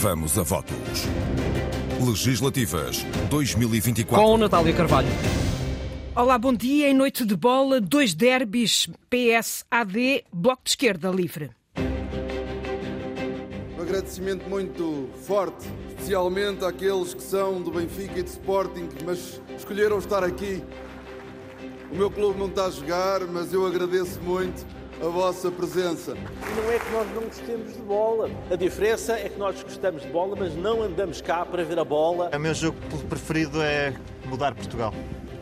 Vamos a votos. Legislativas 2024. Com Natália Carvalho. Olá, bom dia. Em noite de bola, dois derbys PS-AD, Bloco de Esquerda Livre. Um agradecimento muito forte, especialmente àqueles que são do Benfica e do Sporting, mas escolheram estar aqui. O meu clube não está a jogar, mas eu agradeço muito a vossa presença. Não é que nós não gostemos de bola. A diferença é que nós gostamos de bola, mas não andamos cá para ver a bola. O meu jogo preferido é mudar Portugal.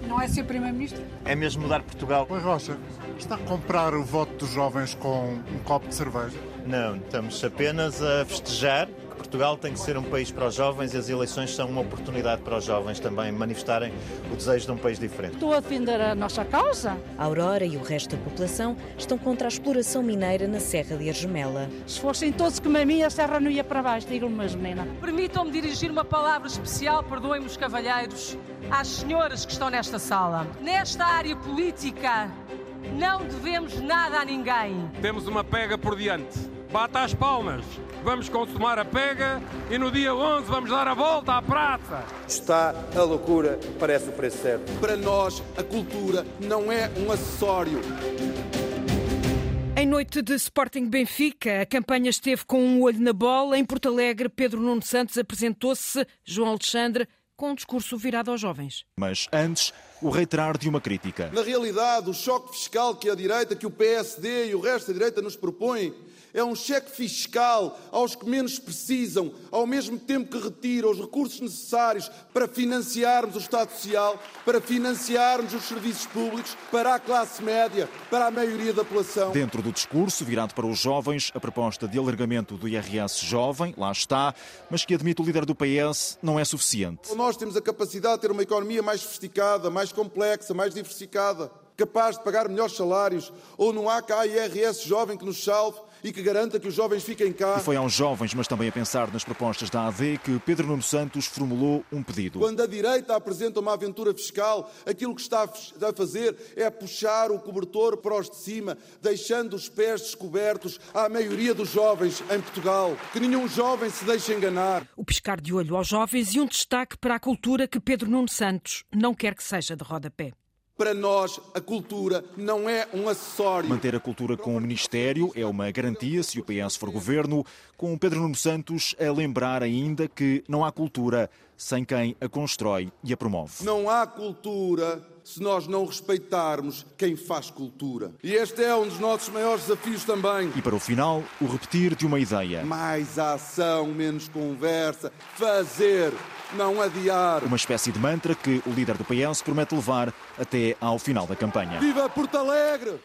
Não é ser Primeiro-Ministro? É mesmo mudar Portugal. Oi, Rocha, está a comprar o voto dos jovens com um copo de cerveja? Não, estamos apenas a festejar Portugal tem que ser um país para os jovens e as eleições são uma oportunidade para os jovens também manifestarem o desejo de um país diferente. Estou a defender a nossa causa. A Aurora e o resto da população estão contra a exploração mineira na Serra de Argemela. Se fossem todos como a minha, a serra não ia para baixo, digo-lhe, mas menina. Permitam-me dirigir uma palavra especial, perdoem-me os cavalheiros, às senhoras que estão nesta sala. Nesta área política, não devemos nada a ninguém. Temos uma pega por diante. Bata as palmas vamos consumar a pega e no dia 11 vamos dar a volta à praça. Está a loucura, parece o preço certo. Para nós, a cultura não é um acessório. Em noite de Sporting Benfica, a campanha esteve com um olho na bola. Em Porto Alegre, Pedro Nuno Santos apresentou-se, João Alexandre, com um discurso virado aos jovens. Mas antes, o reiterar de uma crítica. Na realidade, o choque fiscal que a direita, que o PSD e o resto da direita nos propõem, é um cheque fiscal aos que menos precisam, ao mesmo tempo que retira os recursos necessários para financiarmos o Estado Social, para financiarmos os serviços públicos, para a classe média, para a maioria da população. Dentro do discurso virado para os jovens, a proposta de alargamento do IRS jovem, lá está, mas que admite o líder do PS, não é suficiente. Nós temos a capacidade de ter uma economia mais sofisticada, mais complexa, mais diversificada, capaz de pagar melhores salários, ou não há cá IRS jovem que nos salve e que garanta que os jovens fiquem cá. E foi aos jovens, mas também a pensar nas propostas da AD, que Pedro Nuno Santos formulou um pedido. Quando a direita apresenta uma aventura fiscal, aquilo que está a fazer é puxar o cobertor para os de cima, deixando os pés descobertos à maioria dos jovens em Portugal. Que nenhum jovem se deixe enganar. O piscar de olho aos jovens e um destaque para a cultura que Pedro Nuno Santos não quer que seja de rodapé. Para nós, a cultura não é um acessório. Manter a cultura com o Ministério é uma garantia se o PS for governo, com Pedro Nuno Santos a lembrar ainda que não há cultura sem quem a constrói e a promove. Não há cultura se nós não respeitarmos quem faz cultura. E este é um dos nossos maiores desafios também. E para o final, o repetir de uma ideia. Mais ação, menos conversa. Fazer não adiar. Uma espécie de mantra que o líder do PS promete levar até ao final da campanha. Viva Porto Alegre!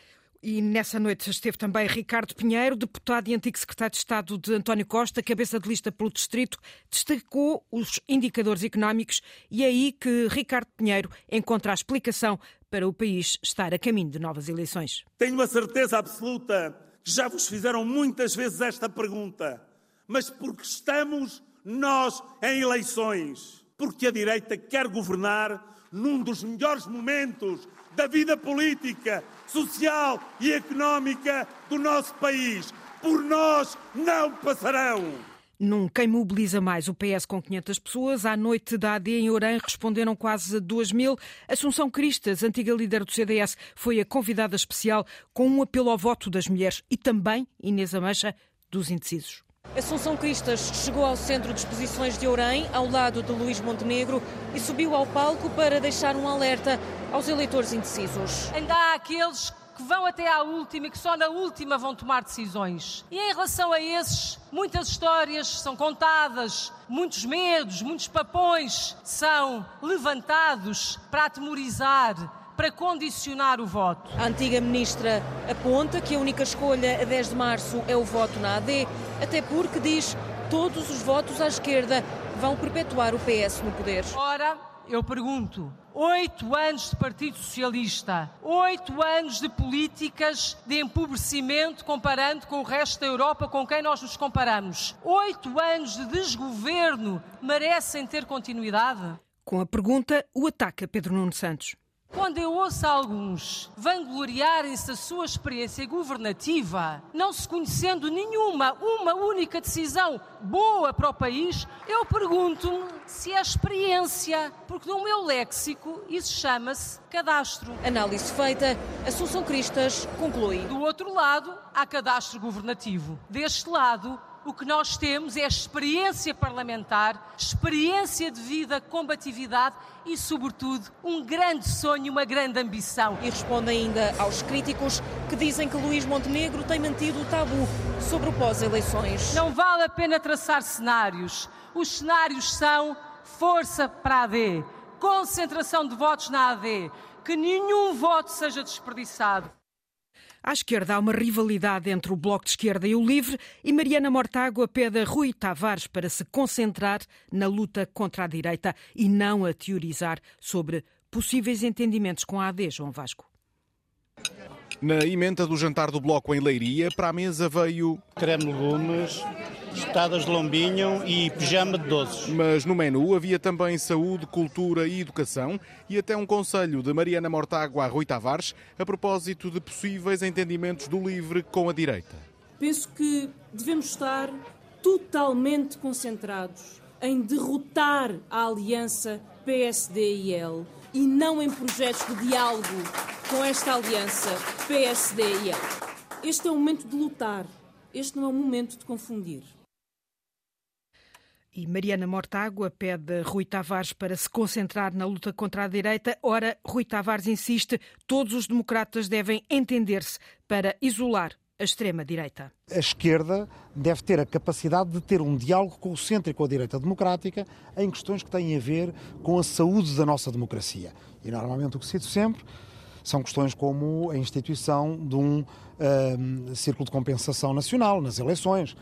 E nessa noite esteve também Ricardo Pinheiro, deputado e antigo secretário de Estado de António Costa, cabeça de lista pelo Distrito, destacou os indicadores económicos e é aí que Ricardo Pinheiro encontra a explicação para o país estar a caminho de novas eleições. Tenho a certeza absoluta que já vos fizeram muitas vezes esta pergunta, mas porque estamos nós em eleições, porque a direita quer governar num dos melhores momentos da vida política, social e económica do nosso país. Por nós não passarão. Num quem mobiliza mais o PS com 500 pessoas, à noite da AD em Orã responderam quase 2 mil. Assunção Cristas, antiga líder do CDS, foi a convidada especial com um apelo ao voto das mulheres e também, Inês Amancha, dos indecisos. Assunção Cristas chegou ao centro de exposições de Ourém, ao lado de Luís Montenegro, e subiu ao palco para deixar um alerta aos eleitores indecisos. Ainda há aqueles que vão até à última e que só na última vão tomar decisões. E em relação a esses, muitas histórias são contadas, muitos medos, muitos papões são levantados para atemorizar para condicionar o voto. A antiga ministra aponta que a única escolha a 10 de março é o voto na AD, até porque diz todos os votos à esquerda vão perpetuar o PS no poder. Ora, eu pergunto, oito anos de Partido Socialista, oito anos de políticas de empobrecimento comparando com o resto da Europa com quem nós nos comparamos, oito anos de desgoverno merecem ter continuidade? Com a pergunta, o ataca Pedro Nuno Santos. Quando eu ouço alguns vangloriarem-se da sua experiência governativa, não se conhecendo nenhuma, uma única decisão boa para o país, eu pergunto-me se é experiência, porque no meu léxico isso chama-se cadastro. Análise feita, Assunção Cristas conclui. Do outro lado, há cadastro governativo. Deste lado, o que nós temos é experiência parlamentar, experiência de vida, combatividade e, sobretudo, um grande sonho, uma grande ambição. E responde ainda aos críticos que dizem que Luís Montenegro tem mantido o tabu sobre o pós-eleições. Não vale a pena traçar cenários. Os cenários são força para a AD, concentração de votos na AD, que nenhum voto seja desperdiçado. À esquerda há uma rivalidade entre o Bloco de Esquerda e o Livre e Mariana Mortágua pede a Rui Tavares para se concentrar na luta contra a direita e não a teorizar sobre possíveis entendimentos com a AD, João Vasco. Na emenda do jantar do Bloco em Leiria, para a mesa veio... Creme legumes, tostadas de lombinho e pijama de doces. Mas no menu havia também saúde, cultura e educação e até um conselho de Mariana Mortágua a Rui Tavares a propósito de possíveis entendimentos do LIVRE com a direita. Penso que devemos estar totalmente concentrados em derrotar a aliança PSD-IL e não em projetos de diálogo com esta aliança PSD-IL. Este é o momento de lutar, este não é o momento de confundir. E Mariana Mortágua pede a Rui Tavares para se concentrar na luta contra a direita. Ora, Rui Tavares insiste, todos os democratas devem entender-se para isolar a extrema-direita. A esquerda deve ter a capacidade de ter um diálogo com o centro e com a direita democrática em questões que têm a ver com a saúde da nossa democracia. E normalmente o que cito sempre são questões como a instituição de um, um círculo de compensação nacional nas eleições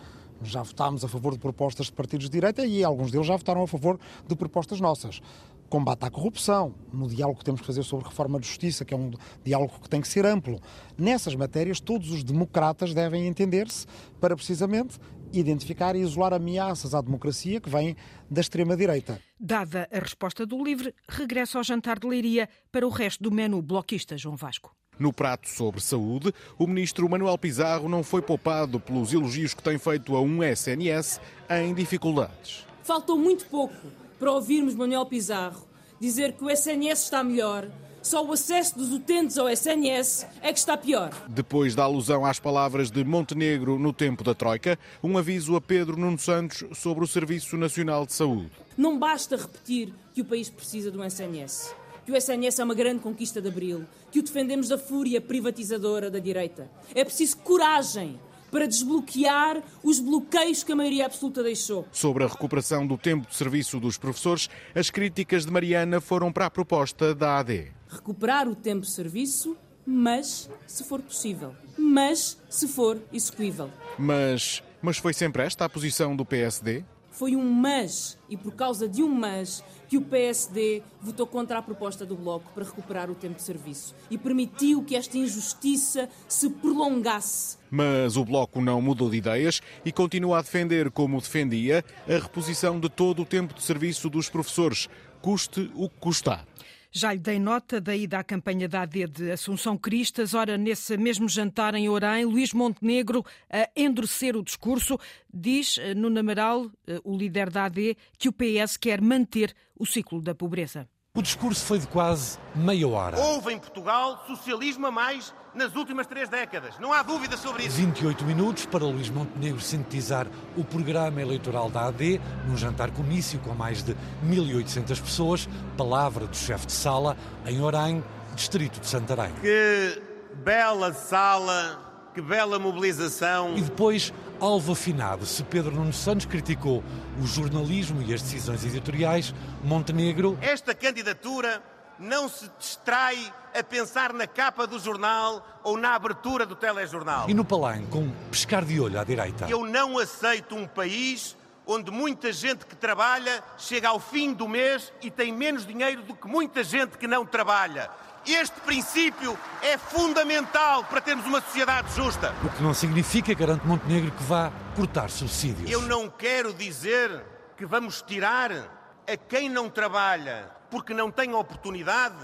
já votámos a favor de propostas de partidos de direita e alguns deles já votaram a favor de propostas nossas. Combate à corrupção, no diálogo que temos que fazer sobre reforma de justiça, que é um diálogo que tem que ser amplo. Nessas matérias, todos os democratas devem entender-se para precisamente identificar e isolar ameaças à democracia que vêm da extrema-direita. Dada a resposta do LIVRE, regressa ao jantar de Leiria para o resto do menu bloquista, João Vasco. No prato sobre saúde, o ministro Manuel Pizarro não foi poupado pelos elogios que tem feito a um SNS em dificuldades. Faltou muito pouco para ouvirmos Manuel Pizarro dizer que o SNS está melhor, só o acesso dos utentes ao SNS é que está pior. Depois da alusão às palavras de Montenegro no tempo da Troika, um aviso a Pedro Nuno Santos sobre o Serviço Nacional de Saúde. Não basta repetir que o país precisa de um SNS que o SNS é uma grande conquista de Abril, que o defendemos da fúria privatizadora da direita. É preciso coragem para desbloquear os bloqueios que a maioria absoluta deixou. Sobre a recuperação do tempo de serviço dos professores, as críticas de Mariana foram para a proposta da AD. Recuperar o tempo de serviço, mas se for possível. Mas se for execuível. Mas, mas foi sempre esta a posição do PSD? Foi um mas, e por causa de um mas, que o PSD votou contra a proposta do Bloco para recuperar o tempo de serviço e permitiu que esta injustiça se prolongasse. Mas o Bloco não mudou de ideias e continua a defender, como defendia, a reposição de todo o tempo de serviço dos professores, custe o que custar. Já lhe dei nota da ida à campanha da AD de Assunção Cristas. Ora, nesse mesmo jantar em Orem, Luís Montenegro, a endurecer o discurso, diz eh, no Namaral, eh, o líder da AD, que o PS quer manter o ciclo da pobreza. O discurso foi de quase meia hora. Houve em Portugal socialismo a mais nas últimas três décadas. Não há dúvida sobre isso. 28 minutos para Luís Montenegro sintetizar o programa eleitoral da AD num jantar comício com mais de 1.800 pessoas. Palavra do chefe de sala em Orem, distrito de Santarém. Que bela sala que bela mobilização. E depois, alvo afinado. Se Pedro Nuno Santos criticou o jornalismo e as decisões editoriais, Montenegro. Esta candidatura não se distrai a pensar na capa do jornal ou na abertura do telejornal. E no palanque, com pescar de olho à direita. Eu não aceito um país onde muita gente que trabalha chega ao fim do mês e tem menos dinheiro do que muita gente que não trabalha. Este princípio é fundamental para termos uma sociedade justa. O que não significa, garante Montenegro, que vá cortar subsídios. Eu não quero dizer que vamos tirar a quem não trabalha porque não tem oportunidade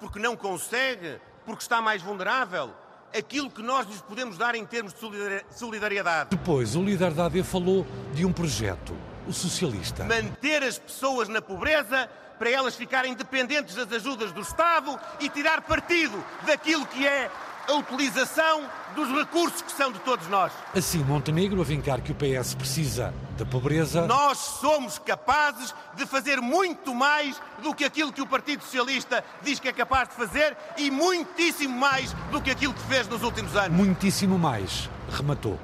porque não consegue, porque está mais vulnerável, aquilo que nós lhes podemos dar em termos de solidariedade. Depois, o líder da AD falou de um projeto, o socialista. Manter as pessoas na pobreza para elas ficarem dependentes das ajudas do Estado e tirar partido daquilo que é a utilização dos recursos que são de todos nós. Assim, Montenegro a vincar que o PS precisa da pobreza. Nós somos capazes de fazer muito mais do que aquilo que o Partido Socialista diz que é capaz de fazer e muitíssimo mais do que aquilo que fez nos últimos anos. Muitíssimo mais, rematou.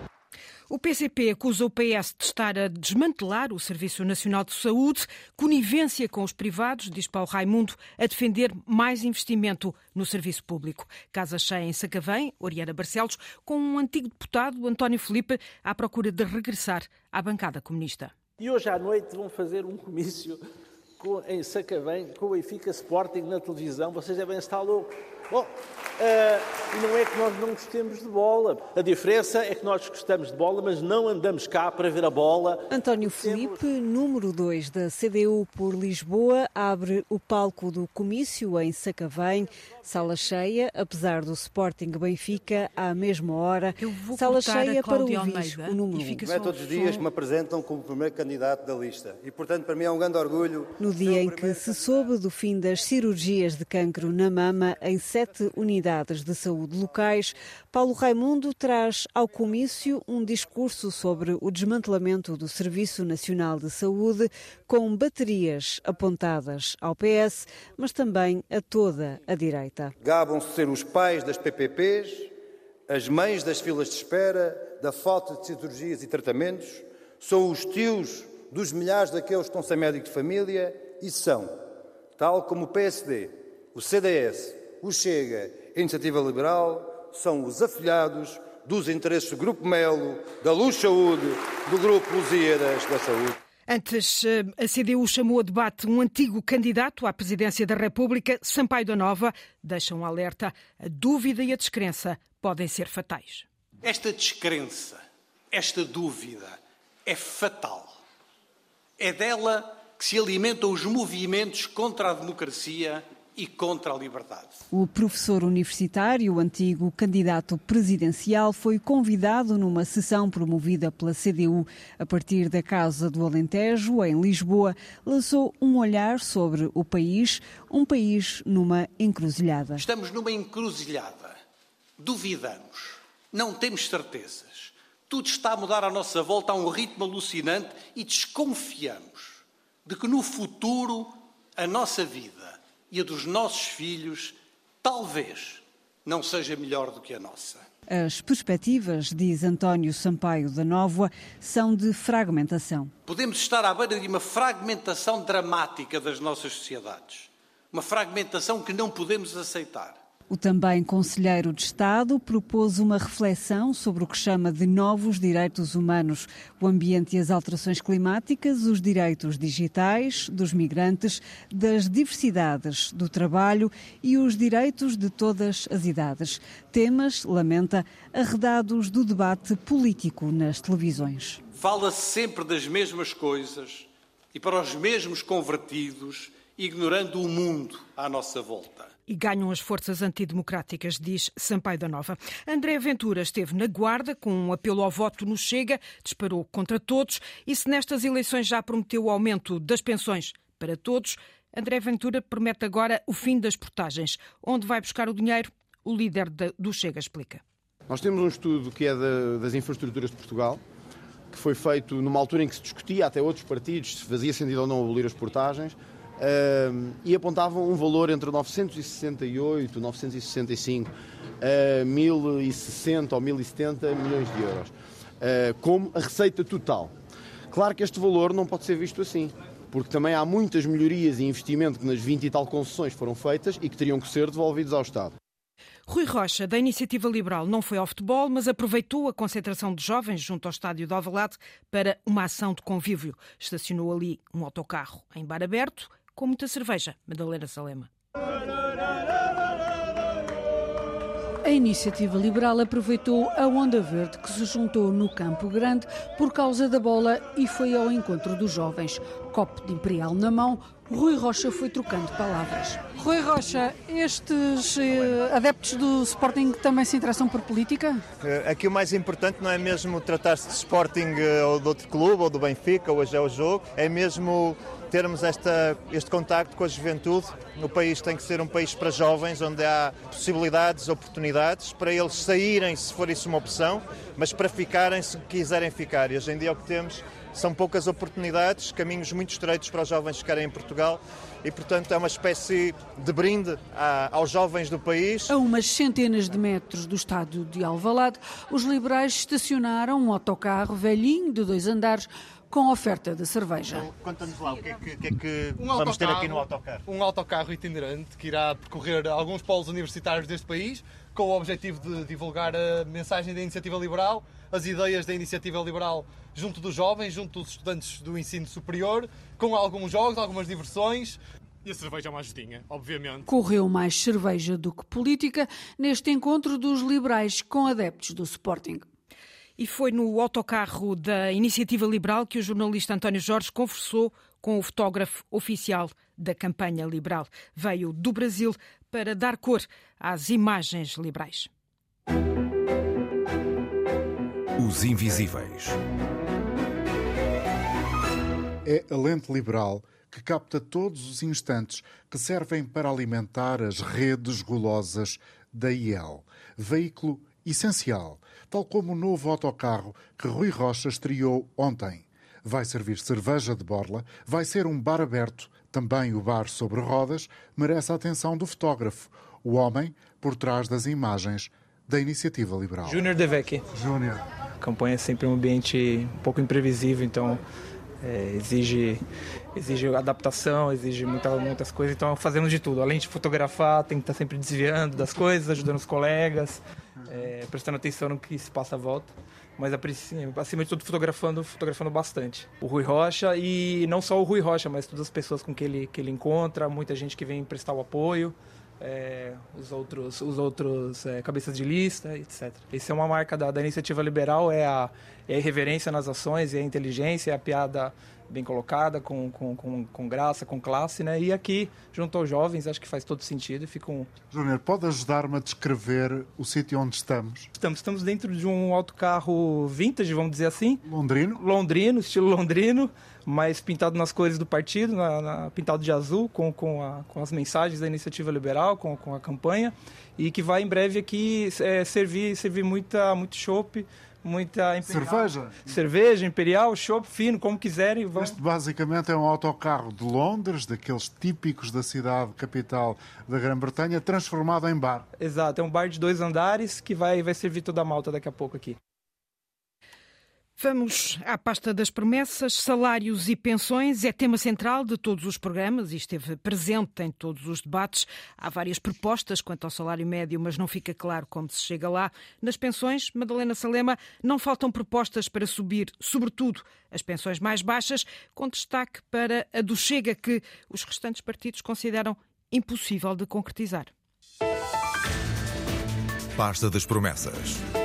O PCP acusa o PS de estar a desmantelar o Serviço Nacional de Saúde, conivência com os privados, diz Paulo Raimundo, a defender mais investimento no serviço público. Casa cheia em Sacavém, Oriana Barcelos, com um antigo deputado, António Felipe, à procura de regressar à bancada comunista. E hoje à noite vão fazer um comício com, em Sacavém com o Benfica Sporting na televisão. Vocês devem estar loucos. Bom, uh, não é que nós não gostemos de bola. A diferença é que nós gostamos de bola, mas não andamos cá para ver a bola. António Felipe, número 2 da CDU por Lisboa, abre o palco do comício em Sacavém. Sala cheia, apesar do Sporting Benfica, à mesma hora. Sala cheia para ouvir Almeida, o número 1. Um. Não é todos os dias que me apresentam como primeiro candidato da lista. E, portanto, para mim é um grande orgulho. No dia em que se soube do fim das cirurgias de cancro na mama em sete unidades de saúde locais, Paulo Raimundo traz ao comício um discurso sobre o desmantelamento do Serviço Nacional de Saúde, com baterias apontadas ao PS, mas também a toda a direita. Gabam-se ser os pais das PPPs, as mães das filas de espera, da falta de cirurgias e tratamentos, são os tios dos milhares daqueles que estão sem médico de família e são, tal como o PSD, o CDS, o Chega a Iniciativa Liberal são os afilhados dos interesses do Grupo Melo, da Luz Saúde, do Grupo Lusíadas da Saúde. Antes, eh, a CDU chamou a debate um antigo candidato à presidência da República, Sampaio da Nova. Deixa um alerta: a dúvida e a descrença podem ser fatais. Esta descrença, esta dúvida é fatal. É dela que se alimentam os movimentos contra a democracia e contra a liberdade. O professor universitário, antigo candidato presidencial, foi convidado numa sessão promovida pela CDU a partir da Casa do Alentejo, em Lisboa, lançou um olhar sobre o país, um país numa encruzilhada. Estamos numa encruzilhada. Duvidamos, não temos certezas. Tudo está a mudar à nossa volta a um ritmo alucinante e desconfiamos de que no futuro a nossa vida e a dos nossos filhos talvez não seja melhor do que a nossa. As perspectivas, diz António Sampaio da Nova, são de fragmentação. Podemos estar à beira de uma fragmentação dramática das nossas sociedades. Uma fragmentação que não podemos aceitar. O também Conselheiro de Estado propôs uma reflexão sobre o que chama de novos direitos humanos, o ambiente e as alterações climáticas, os direitos digitais, dos migrantes, das diversidades do trabalho e os direitos de todas as idades. Temas, lamenta, arredados do debate político nas televisões. Fala-se sempre das mesmas coisas e para os mesmos convertidos, ignorando o mundo à nossa volta e ganham as forças antidemocráticas, diz Sampaio da Nova. André Ventura esteve na guarda com um apelo ao voto no Chega, disparou contra todos e se nestas eleições já prometeu o aumento das pensões para todos, André Ventura promete agora o fim das portagens. Onde vai buscar o dinheiro? O líder do Chega explica. Nós temos um estudo que é das infraestruturas de Portugal, que foi feito numa altura em que se discutia até outros partidos se fazia sentido ou não abolir as portagens e apontavam um valor entre 968 965 a 1060 ou 1070 milhões de euros, uh, como a receita total. Claro que este valor não pode ser visto assim, porque também há muitas melhorias e investimento que nas 20 e tal concessões foram feitas e que teriam que ser devolvidos ao Estado. Rui Rocha, da Iniciativa Liberal, não foi ao futebol, mas aproveitou a concentração de jovens junto ao estádio de Alvalade para uma ação de convívio. Estacionou ali um autocarro em bar aberto, com muita cerveja. Madalena Salema. A iniciativa liberal aproveitou a onda verde que se juntou no Campo Grande por causa da bola e foi ao encontro dos jovens. Copo de Imperial na mão, Rui Rocha foi trocando palavras. Rui Rocha, estes eh, adeptos do Sporting também se interessam por política? Eh, aqui o mais importante não é mesmo tratar-se de Sporting eh, ou de outro clube ou do Benfica, hoje é o jogo, é mesmo termos esta, este contacto com a juventude. O país tem que ser um país para jovens, onde há possibilidades, oportunidades, para eles saírem se for isso uma opção, mas para ficarem se quiserem ficar. E hoje em dia o que temos são poucas oportunidades, caminhos muito estreitos para os jovens ficarem em Portugal e, portanto, é uma espécie de brinde aos jovens do país. A umas centenas de metros do estádio de Alvalade, os liberais estacionaram um autocarro velhinho de dois andares com oferta de cerveja. Então, conta-nos lá, o que é que, que, é que um vamos ter aqui no autocarro? Um autocarro itinerante que irá percorrer alguns polos universitários deste país, com o objetivo de divulgar a mensagem da Iniciativa Liberal, as ideias da Iniciativa Liberal junto dos jovens, junto dos estudantes do ensino superior, com alguns jogos, algumas diversões. E a cerveja é uma ajudinha, obviamente. Correu mais cerveja do que política neste encontro dos liberais com adeptos do Sporting. E foi no autocarro da Iniciativa Liberal que o jornalista António Jorge conversou com o fotógrafo oficial da campanha liberal. Veio do Brasil para dar cor às imagens liberais. Os Invisíveis. É a lente liberal que capta todos os instantes que servem para alimentar as redes gulosas da IEL, veículo essencial tal como o novo autocarro que Rui Rocha estreou ontem. Vai servir cerveja de borla, vai ser um bar aberto, também o bar sobre rodas, merece a atenção do fotógrafo, o homem por trás das imagens da iniciativa liberal. Júnior Devec. Júnior. A campanha é sempre um ambiente um pouco imprevisível, então é, exige, exige adaptação, exige muita, muitas coisas, então fazemos de tudo. Além de fotografar, tem que estar sempre desviando das coisas, ajudando os colegas é, prestando atenção no que se passa à volta. Mas acima de tudo fotografando, fotografando bastante. O Rui Rocha e não só o Rui Rocha, mas todas as pessoas com que ele, que ele encontra, muita gente que vem prestar o apoio. É, os outros, os outros é, cabeças de lista, etc. Essa é uma marca da, da iniciativa liberal, é a, é a irreverência nas ações, é a inteligência, é a piada bem colocada, com, com, com, com, graça, com classe, né? E aqui, junto aos jovens, acho que faz todo sentido e fica um... Júnior, pode ajudar-me a descrever o sítio onde estamos? Estamos, estamos dentro de um autocarro vintage, vamos dizer assim. Londrino? Londrino, estilo londrino, mas pintado nas cores do partido, na, na, pintado de azul, com, com, a, com as mensagens da iniciativa liberal, com, com a campanha, e que vai em breve aqui é, servir, servir muita, muito chopp, muita imperial, cerveja, cerveja imperial, chopp fino, como quiserem. Vão... Este basicamente é um autocarro de Londres, daqueles típicos da cidade capital da Grã-Bretanha, transformado em bar. Exato, é um bar de dois andares que vai, vai servir toda a malta daqui a pouco aqui. Vamos à pasta das promessas. Salários e pensões é tema central de todos os programas e esteve presente em todos os debates. Há várias propostas quanto ao salário médio, mas não fica claro como se chega lá. Nas pensões, Madalena Salema, não faltam propostas para subir, sobretudo, as pensões mais baixas, com destaque para a do Chega, que os restantes partidos consideram impossível de concretizar. Pasta das promessas.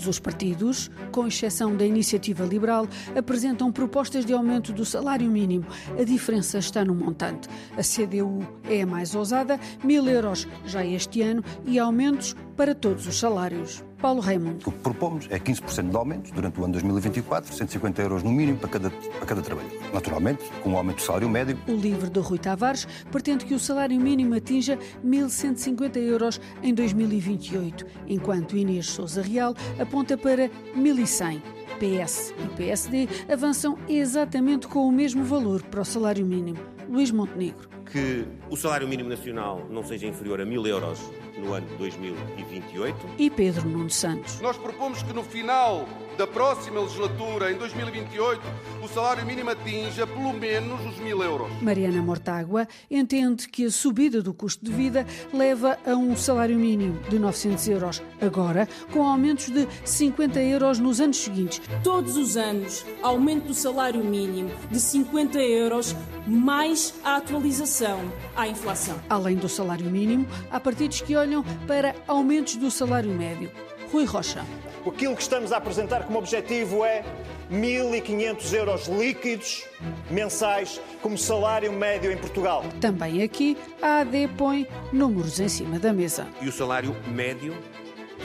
Todos os partidos, com exceção da Iniciativa Liberal, apresentam propostas de aumento do salário mínimo. A diferença está no montante. A CDU é a mais ousada, mil euros já este ano e aumentos para todos os salários. Paulo Raimundo. O que propomos é 15% de aumentos durante o ano 2024, 150 euros no mínimo para cada, para cada trabalhador. Naturalmente, com o aumento do salário médio. O livro de Rui Tavares pretende que o salário mínimo atinja 1.150 euros em 2028, enquanto Inês Souza Real aponta para 1.100. PS e PSD avançam exatamente com o mesmo valor para o salário mínimo. Luís Montenegro. Que o salário mínimo nacional não seja inferior a 1.000 euros no ano 2028. E Pedro Nuno Santos. Nós propomos que no final da próxima legislatura, em 2028, o salário mínimo atinja pelo menos os mil euros. Mariana Mortágua entende que a subida do custo de vida leva a um salário mínimo de 900 euros agora, com aumentos de 50 euros nos anos seguintes. Todos os anos, aumento do salário mínimo de 50 euros, mais a atualização à inflação. Além do salário mínimo, há partidos que olham para aumentos do salário médio. Rui Rocha. Aquilo que estamos a apresentar como objetivo é 1.500 euros líquidos mensais como salário médio em Portugal. Também aqui, a AD põe números em cima da mesa. E o salário médio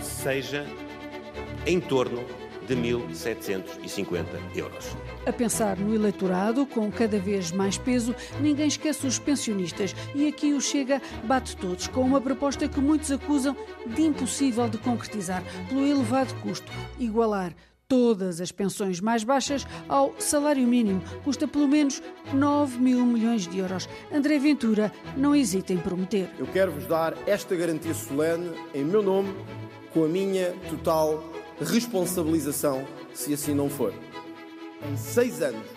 seja em torno de 1.750 euros. A pensar no eleitorado, com cada vez mais peso, ninguém esquece os pensionistas. E aqui o Chega bate todos, com uma proposta que muitos acusam de impossível de concretizar, pelo elevado custo. Igualar todas as pensões mais baixas ao salário mínimo. Custa pelo menos 9 mil milhões de euros. André Ventura não hesita em prometer. Eu quero vos dar esta garantia solene em meu nome, com a minha total responsabilização, se assim não for. Em seis anos,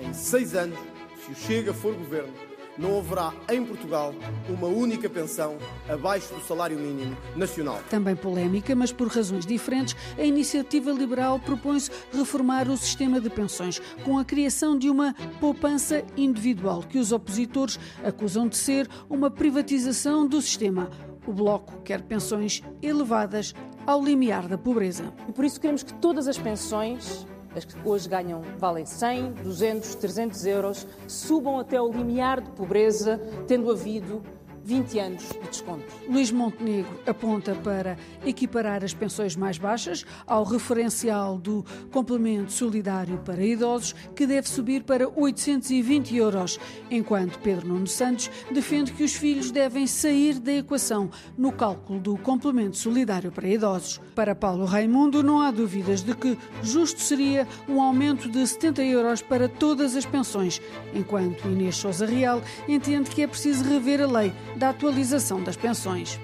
em seis anos, se o Chega for governo, não haverá em Portugal uma única pensão abaixo do salário mínimo nacional. Também polémica, mas por razões diferentes, a iniciativa liberal propõe-se reformar o sistema de pensões com a criação de uma poupança individual que os opositores acusam de ser uma privatização do sistema. O Bloco quer pensões elevadas ao limiar da pobreza. E por isso queremos que todas as pensões as que hoje ganham, valem 100, 200, 300 euros, subam até o limiar de pobreza, tendo havido 20 anos de desconto. Luís Montenegro aponta para equiparar as pensões mais baixas ao referencial do complemento solidário para idosos, que deve subir para 820 euros, enquanto Pedro Nuno Santos defende que os filhos devem sair da equação no cálculo do complemento solidário para idosos. Para Paulo Raimundo, não há dúvidas de que justo seria um aumento de 70 euros para todas as pensões, enquanto Inês Souza Real entende que é preciso rever a lei da atualização das pensões.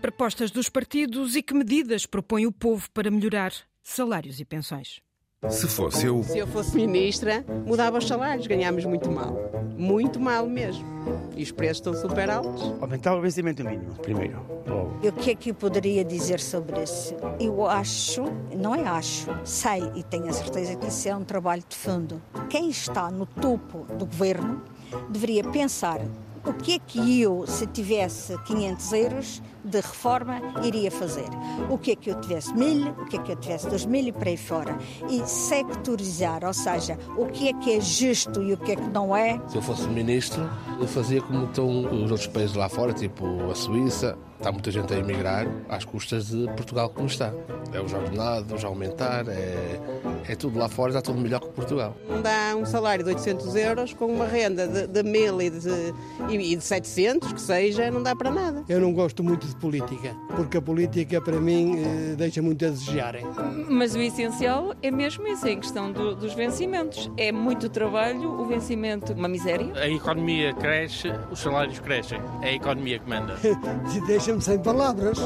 Propostas dos partidos e que medidas propõe o povo para melhorar salários e pensões. Se fosse eu. Se eu fosse ministra, mudava os salários, ganhámos muito mal. Muito mal mesmo. E os preços estão super altos. Aumentar o vencimento mínimo, primeiro. Logo. O que é que eu poderia dizer sobre isso? Eu acho, não é acho, sei e tenho a certeza que isso é um trabalho de fundo. Quem está no topo do governo deveria pensar o que é que eu, se tivesse 500 euros de reforma, iria fazer? O que é que eu tivesse mil, o que é que eu tivesse dois mil e para aí fora? E sectorizar, ou seja, o que é que é justo e o que é que não é? Se eu fosse ministro, eu fazia como estão os outros países lá fora, tipo a Suíça, está muita gente a emigrar às custas de Portugal como está. É os ordenados a aumentar, é, é tudo lá fora, está tudo melhor que Portugal. Não dá um salário de 800 euros com uma renda de, de 1000 e de, e de 700, que seja, não dá para nada. Eu não gosto muito de política, porque a política para mim eh, deixa muito a desejar. Mas o essencial é mesmo isso, é em questão do, dos vencimentos. É muito trabalho, o vencimento, uma miséria. A economia cresce, os salários crescem. É a economia que manda. Deixa-me sem palavras.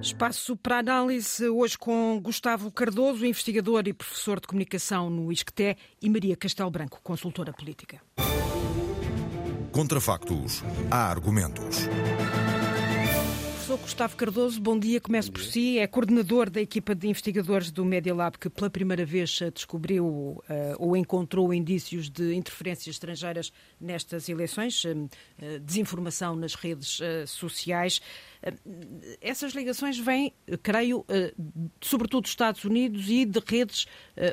Espaço para análise hoje com Gustavo Cardoso, investigador e professor de comunicação no ISCTE, e Maria Castelo Branco, consultora política. Contra factos, há argumentos. Professor Gustavo Cardoso, bom dia. Começo por si. É coordenador da equipa de investigadores do Media Lab que pela primeira vez descobriu uh, ou encontrou indícios de interferências estrangeiras nestas eleições, uh, desinformação nas redes uh, sociais. Essas ligações vêm, creio, sobretudo dos Estados Unidos e de redes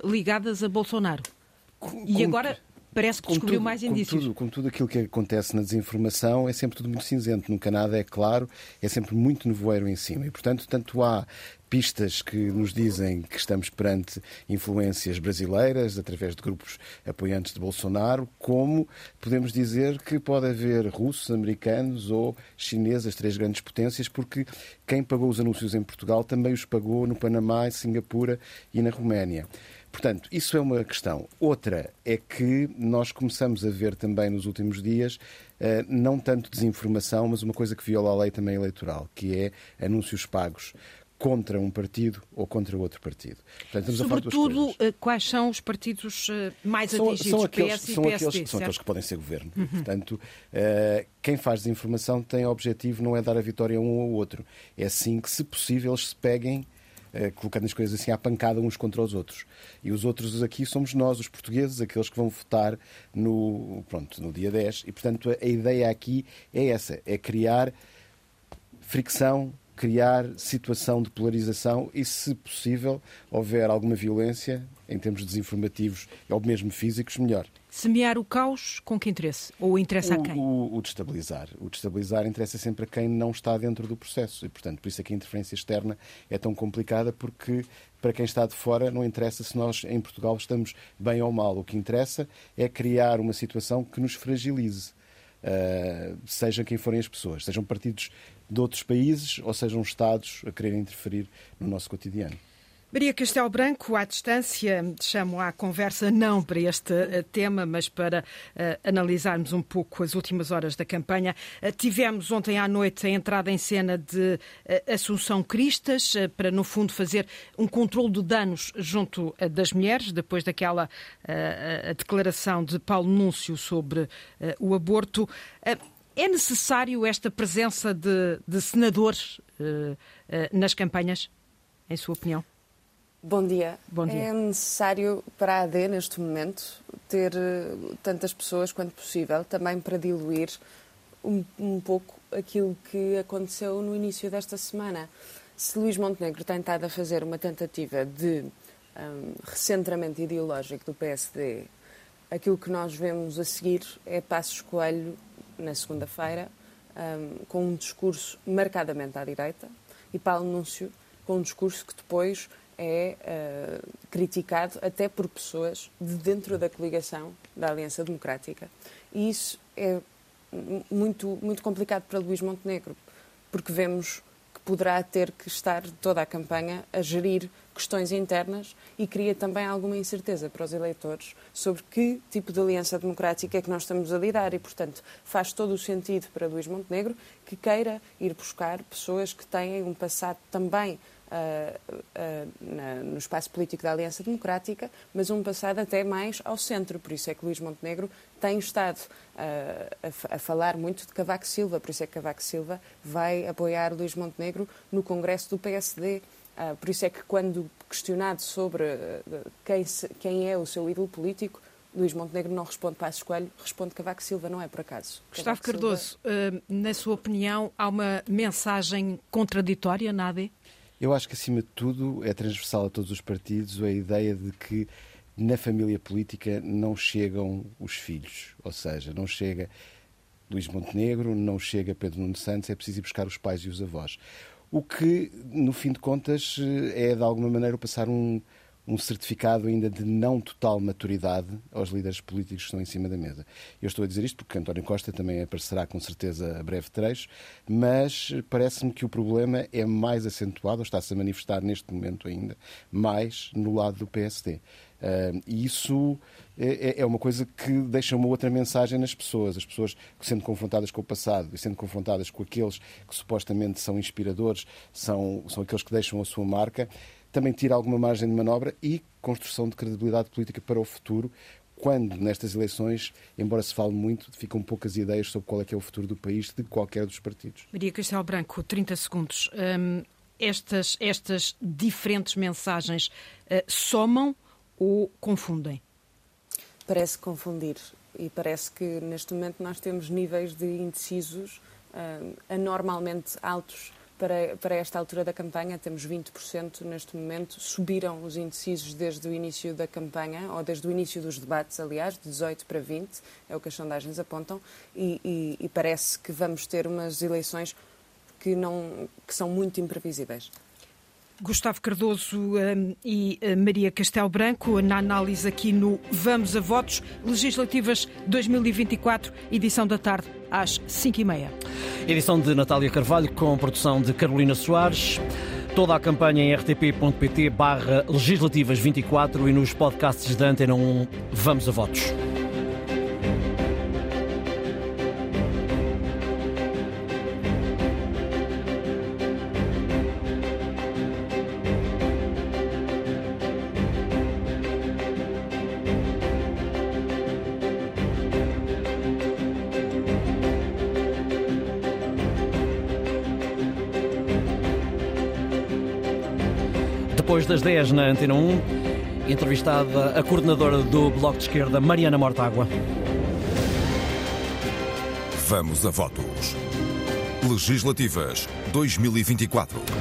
ligadas a Bolsonaro. E agora parece que descobriu tudo, mais indícios. Como tudo, como tudo aquilo que acontece na desinformação, é sempre tudo muito cinzento. Nunca nada é claro, é sempre muito nevoeiro em cima. E, portanto, tanto há pistas que nos dizem que estamos perante influências brasileiras através de grupos apoiantes de Bolsonaro, como podemos dizer que pode haver russos, americanos ou chineses, as três grandes potências, porque quem pagou os anúncios em Portugal também os pagou no Panamá, em Singapura e na Roménia. Portanto, isso é uma questão. Outra é que nós começamos a ver também nos últimos dias Uh, não tanto desinformação, mas uma coisa que viola a lei também eleitoral, que é anúncios pagos contra um partido ou contra outro partido. Portanto, Sobretudo, eh, quais são os partidos eh, mais são, atingidos? São aqueles, PS e são PSD, aqueles, são aqueles que podem ser governo. Uhum. Portanto, quem faz desinformação tem o objetivo não é dar a vitória a um ou outro. É assim que, se possível, eles se peguem colocando as coisas assim à pancada uns contra os outros. E os outros aqui somos nós, os portugueses, aqueles que vão votar no, pronto, no dia 10. E, portanto, a, a ideia aqui é essa, é criar fricção, criar situação de polarização e, se possível, houver alguma violência, em termos desinformativos ou mesmo físicos, melhor. Semear o caos com que interesse? Ou interessa o, a quem? O, o destabilizar. O destabilizar interessa sempre a quem não está dentro do processo. E, portanto, por isso é que a interferência externa é tão complicada, porque para quem está de fora não interessa se nós em Portugal estamos bem ou mal. O que interessa é criar uma situação que nos fragilize. Uh, seja quem forem as pessoas, sejam partidos de outros países ou sejam Estados a quererem interferir no nosso cotidiano. Maria Castelo Branco, à distância, chamo à conversa não para este uh, tema, mas para uh, analisarmos um pouco as últimas horas da campanha. Uh, tivemos ontem à noite a entrada em cena de Assunção Cristas, para, no fundo, fazer um controle de danos junto das mulheres, depois daquela declaração de Paulo Núncio sobre o aborto. É necessário esta presença de, de senadores uh, uh, nas campanhas, em sua opinião? Bom dia. Bom dia. É necessário para a AD, neste momento, ter uh, tantas pessoas quanto possível, também para diluir um, um, pouco aquilo que aconteceu no início desta semana. Se Luís Montenegro tem estado a fazer uma tentativa de um, recentramento ideológico do PSD, aquilo que nós vemos a seguir é Passos Coelho na segunda-feira, um, com um discurso marcadamente à direita, e Paulo Núncio com um discurso que depois é uh, criticado até por pessoas de dentro da coligação da Aliança Democrática. E isso é muito, muito complicado para Luís Montenegro, porque vemos que poderá ter que estar toda a campanha a gerir questões internas e cria também alguma incerteza para os eleitores sobre que tipo de aliança democrática é que nós estamos a lidar e, portanto, faz todo o sentido para Luís Montenegro que queira ir buscar pessoas que têm um passado também Uh, uh, na, no espaço político da Aliança Democrática, mas um passado até mais ao centro. Por isso é que Luís Montenegro tem estado a, a, falar muito de Cavaco Silva, por isso é que Cavaco Silva vai apoiar Luís Montenegro no Congresso do PSD. Uh, por isso é que, quando questionado sobre uh, quem, se, quem, é o seu ídolo político, Luís Montenegro não responde Passos Coelho, responde Cavaco Silva, não é por acaso. Gustavo Cavaco Cardoso, Silva... uh, na sua opinião, há uma mensagem contraditória na AD? Eu acho que, acima de tudo, é transversal a todos os partidos a ideia de que na família política não chegam os filhos, ou seja, não chega Luís Montenegro, não chega Pedro Nuno Santos, é preciso ir buscar os pais e os avós. O que, no fim de contas, é de alguma maneira passar um, um certificado ainda de não total maturidade aos líderes políticos que estão em cima da mesa. Eu estou a dizer isto porque António Costa também aparecerá com certeza a breve trecho, mas parece-me que o problema é mais acentuado, ou está-se a manifestar neste momento ainda, mais no lado do PSD. Uh, e isso é, é, é, uma coisa que deixa uma outra mensagem nas pessoas. As pessoas que, sendo confrontadas com o passado e sendo confrontadas com aqueles que supostamente são inspiradores, são, são aqueles que deixam a sua marca, também tira alguma margem de manobra e construção de credibilidade política para o futuro, quando nestas eleições, embora se fale muito, ficam poucas ideias sobre qual é que é o futuro do país de qualquer dos partidos. Maria Castelo Branco, 30 segundos. Um, estas, estas diferentes mensagens uh, somam ou confundem? Parece confundir e parece que neste momento nós temos níveis de indecisos uh, anormalmente altos para, para esta altura da campanha. Temos 20% neste momento. Subiram os indecisos desde o início da campanha, ou desde o início dos debates, aliás, de 18 para 20, é o que as sondagens apontam, e, e, e parece que vamos ter umas eleições que, não, que são muito imprevisíveis. Gustavo Cardoso um, e uh, Maria Castelo Branco, na análise aqui no Vamos a Votos Legislativas 2024, edição da tarde, às 5h30. Edição de Natália Carvalho, com produção de Carolina Soares. toda a campanha em rtp.pt barra legislativas 24 e nos podcasts da Antena 1. Vamos a votos. 10 na Antena 1, entrevistada a coordenadora do Bloco de Esquerda, Mariana Mortágua. Vamos a votos. Legislativas 2024.